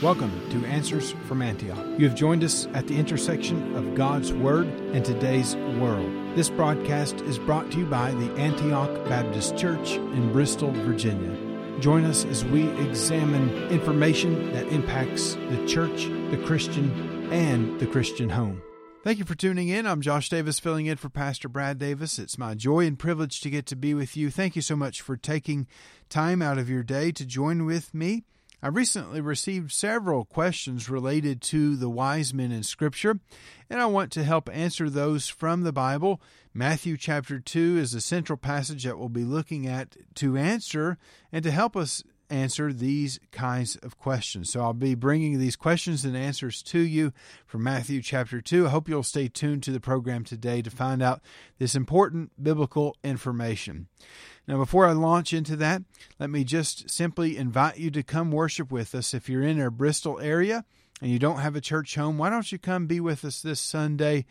Welcome to Answers from Antioch. You have joined us at the intersection of God's Word and today's world. This broadcast is brought to you by the Antioch Baptist Church in Bristol, Virginia. Join us as we examine information that impacts the church, the Christian, and the Christian home. Thank you for tuning in. I'm Josh Davis, filling in for Pastor Brad Davis. It's my joy and privilege to get to be with you. Thank you so much for taking time out of your day to join with me. I recently received several questions related to the wise men in Scripture, and I want to help answer those from the Bible. Matthew chapter 2 is the central passage that we'll be looking at to answer and to help us answer these kinds of questions. So I'll be bringing these questions and answers to you from Matthew chapter 2. I hope you'll stay tuned to the program today to find out this important biblical information. Now, before I launch into that, let me just simply invite you to come worship with us. If you're in our Bristol area and you don't have a church home, why don't you come be with us this Sunday?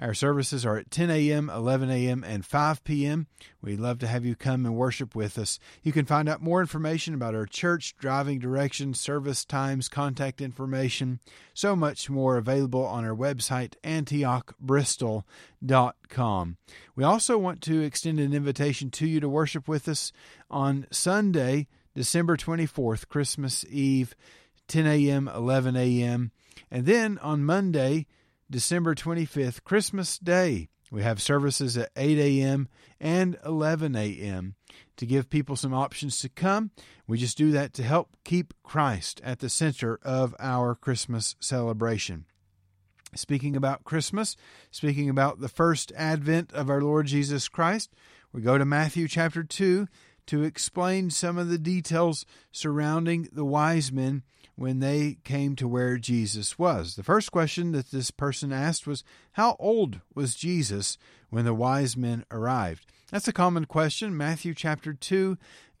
Our services are at 10 a.m., 11 a.m., and 5 p.m. We'd love to have you come and worship with us. You can find out more information about our church, driving directions, service times, contact information, so much more available on our website, antiochbristol.com. We also want to extend an invitation to you to worship with us on Sunday, December 24th, Christmas Eve, 10 a.m., 11 a.m., and then on Monday, December 25th, Christmas Day. We have services at 8 a.m. and 11 a.m. to give people some options to come. We just do that to help keep Christ at the center of our Christmas celebration. Speaking about Christmas, speaking about the first advent of our Lord Jesus Christ, we go to Matthew chapter 2 to explain some of the details surrounding the wise men when they came to where Jesus was. The first question that this person asked was, How old was Jesus when the wise men arrived? That's a common question. Matthew chapter 2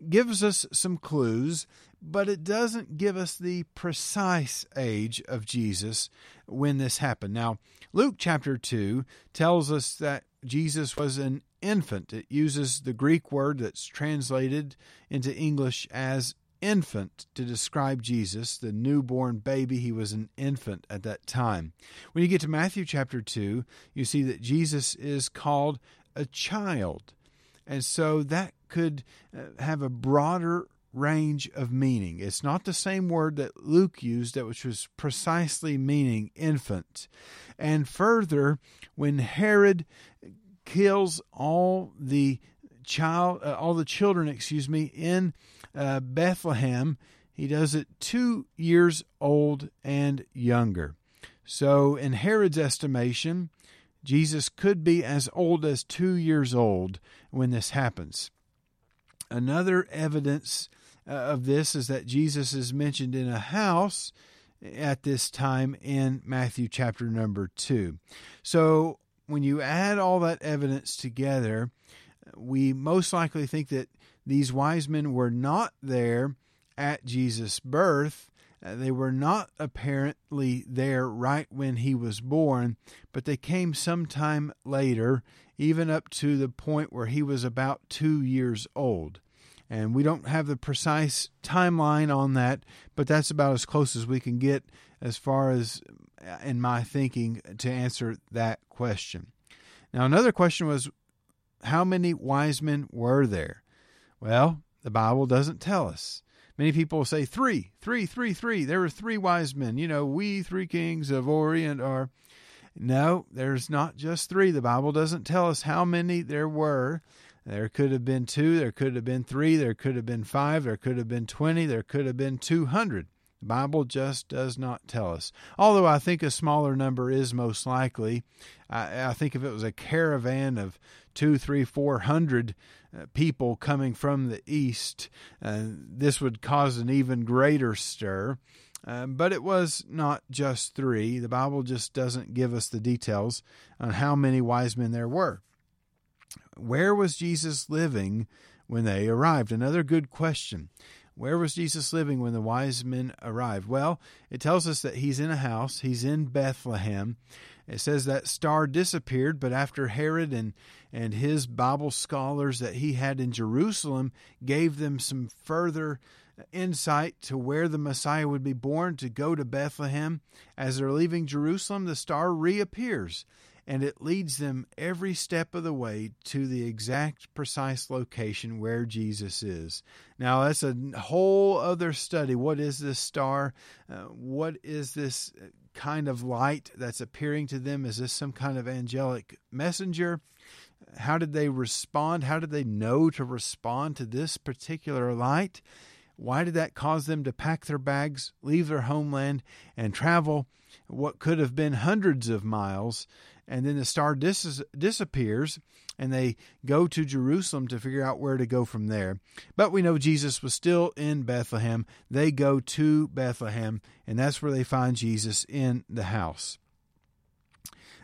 gives us some clues, but it doesn't give us the precise age of Jesus when this happened. Now, Luke chapter 2 tells us that Jesus was an infant. It uses the Greek word that's translated into English as infant to describe Jesus, the newborn baby. He was an infant at that time. When you get to Matthew chapter 2, you see that Jesus is called a child. And so that could uh, have a broader range of meaning. It's not the same word that Luke used, that which was precisely meaning infant. And further, when Herod kills all the child, uh, all the children, excuse me, in uh, Bethlehem. He does it two years old and younger. So, in Herod's estimation, Jesus could be as old as two years old when this happens. Another evidence uh, of this is that Jesus is mentioned in a house at this time in Matthew chapter number 2. So, when you add all that evidence together, we most likely think that these wise men were not there at Jesus' birth. Uh, they were not apparently there right when he was born, but they came sometime later, even up to the point where he was about two years old. And we don't have the precise timeline on that, but that's about as close as we can get as far as uh, in my thinking to answer that question. Now, another question was how many wise men were there? Well, the Bible doesn't tell us. Many people say three, three, three, three. There were three wise men. You know, we three kings of Orient are. No, there's not just three. The Bible doesn't tell us how many there were. There could have been two, there could have been three, there could have been five, there could have been 20, there could have been 200. The Bible just does not tell us. Although I think a smaller number is most likely. I, I think if it was a caravan of two, three, four hundred uh, people coming from the east, uh, this would cause an even greater stir. Uh, but it was not just three. The Bible just doesn't give us the details on how many wise men there were. Where was Jesus living when they arrived? Another good question. Where was Jesus living when the wise men arrived? Well, it tells us that he's in a house, he's in Bethlehem. It says that star disappeared, but after Herod and, and his Bible scholars that he had in Jerusalem gave them some further insight to where the Messiah would be born to go to Bethlehem. As they're leaving Jerusalem, the star reappears and it leads them every step of the way to the exact precise location where Jesus is. Now, that's a whole other study. What is this star? Uh, what is this kind of light that's appearing to them? Is this some kind of angelic messenger? How did they respond? How did they know to respond to this particular light? Why did that cause them to pack their bags, leave their homeland, and travel what could have been hundreds of miles and then the star dis- disappears and they go to Jerusalem to figure out where to go from there. But we know Jesus was still in Bethlehem. They go to Bethlehem, and that's where they find Jesus in the house.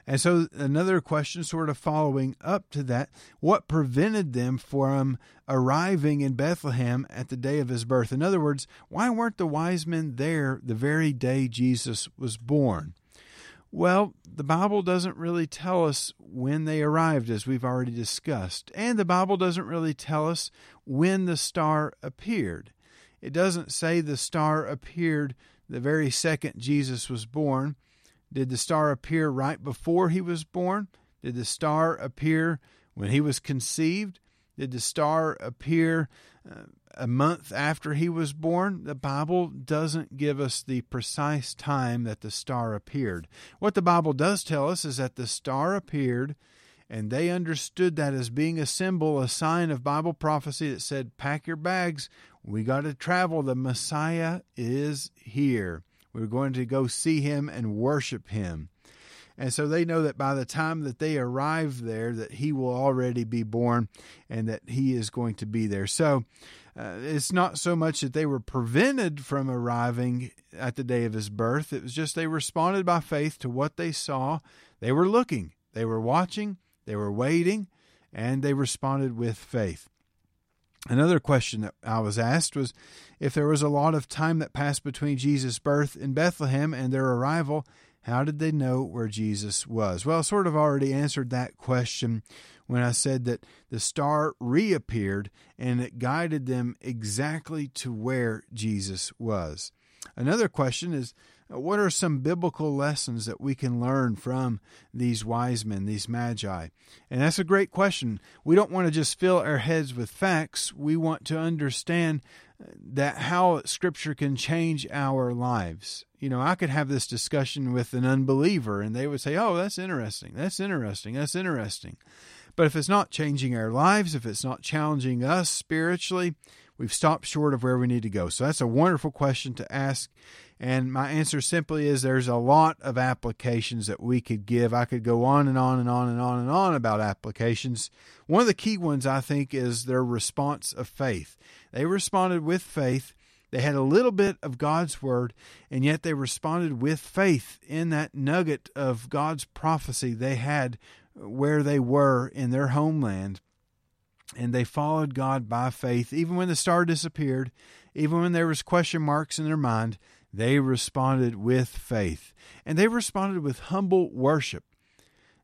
And so, another question, sort of following up to that, what prevented them from arriving in Bethlehem at the day of his birth? In other words, why weren't the wise men there the very day Jesus was born? Well, the Bible doesn't really tell us when they arrived, as we've already discussed, and the Bible doesn't really tell us when the star appeared. It doesn't say the star appeared the very second Jesus was born. Did the star appear right before he was born? Did the star appear when he was conceived? Did the star appear uh, a month after he was born, the Bible doesn't give us the precise time that the star appeared. What the Bible does tell us is that the star appeared, and they understood that as being a symbol, a sign of Bible prophecy that said, Pack your bags, we got to travel. The Messiah is here. We're going to go see him and worship him. And so they know that by the time that they arrive there, that he will already be born and that he is going to be there. So uh, it's not so much that they were prevented from arriving at the day of his birth. It was just they responded by faith to what they saw. They were looking, they were watching, they were waiting, and they responded with faith. Another question that I was asked was if there was a lot of time that passed between Jesus' birth in Bethlehem and their arrival, how did they know where Jesus was? Well, I sort of already answered that question when I said that the star reappeared and it guided them exactly to where Jesus was. Another question is uh, what are some biblical lessons that we can learn from these wise men, these magi? And that's a great question. We don't want to just fill our heads with facts. We want to understand uh, that how scripture can change our lives. You know, I could have this discussion with an unbeliever and they would say, "Oh, that's interesting. That's interesting. That's interesting." But if it's not changing our lives, if it's not challenging us spiritually, we've stopped short of where we need to go. So that's a wonderful question to ask. And my answer simply is there's a lot of applications that we could give. I could go on and on and on and on and on about applications. One of the key ones, I think, is their response of faith. They responded with faith. They had a little bit of God's word, and yet they responded with faith in that nugget of God's prophecy they had where they were in their homeland. And they followed God by faith, even when the star disappeared, even when there was question marks in their mind. They responded with faith, and they responded with humble worship.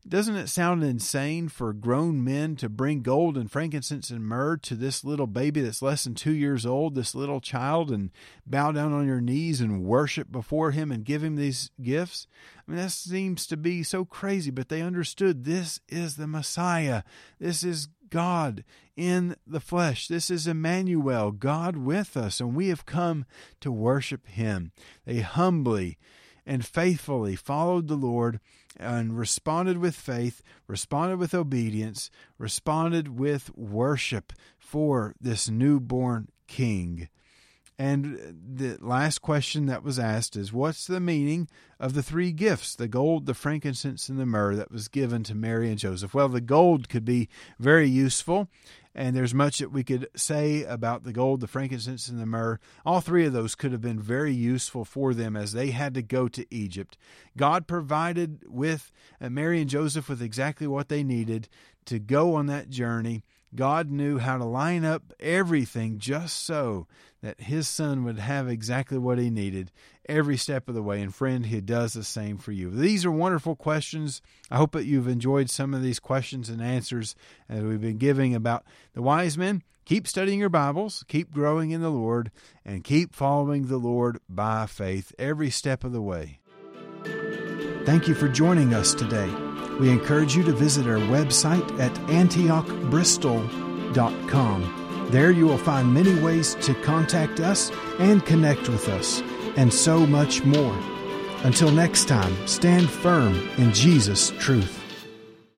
Doesn't it sound insane for grown men to bring gold and frankincense and myrrh to this little baby that's less than two years old, this little child, and bow down on your knees and worship before him and give him these gifts? I mean, that seems to be so crazy, but they understood this is the Messiah. This is God in the flesh. This is Emmanuel, God with us, and we have come to worship him. They humbly and faithfully followed the Lord and responded with faith, responded with obedience, responded with worship for this newborn king. And the last question that was asked is What's the meaning of the three gifts, the gold, the frankincense, and the myrrh that was given to Mary and Joseph? Well, the gold could be very useful, and there's much that we could say about the gold, the frankincense, and the myrrh. All three of those could have been very useful for them as they had to go to Egypt. God provided with uh, Mary and Joseph with exactly what they needed to go on that journey. God knew how to line up everything just so that his son would have exactly what he needed every step of the way. And friend, he does the same for you. These are wonderful questions. I hope that you've enjoyed some of these questions and answers that we've been giving about the wise men. keep studying your Bibles, keep growing in the Lord, and keep following the Lord by faith every step of the way. Thank you for joining us today. We encourage you to visit our website at antiochbristol.com. There you will find many ways to contact us and connect with us, and so much more. Until next time, stand firm in Jesus' truth.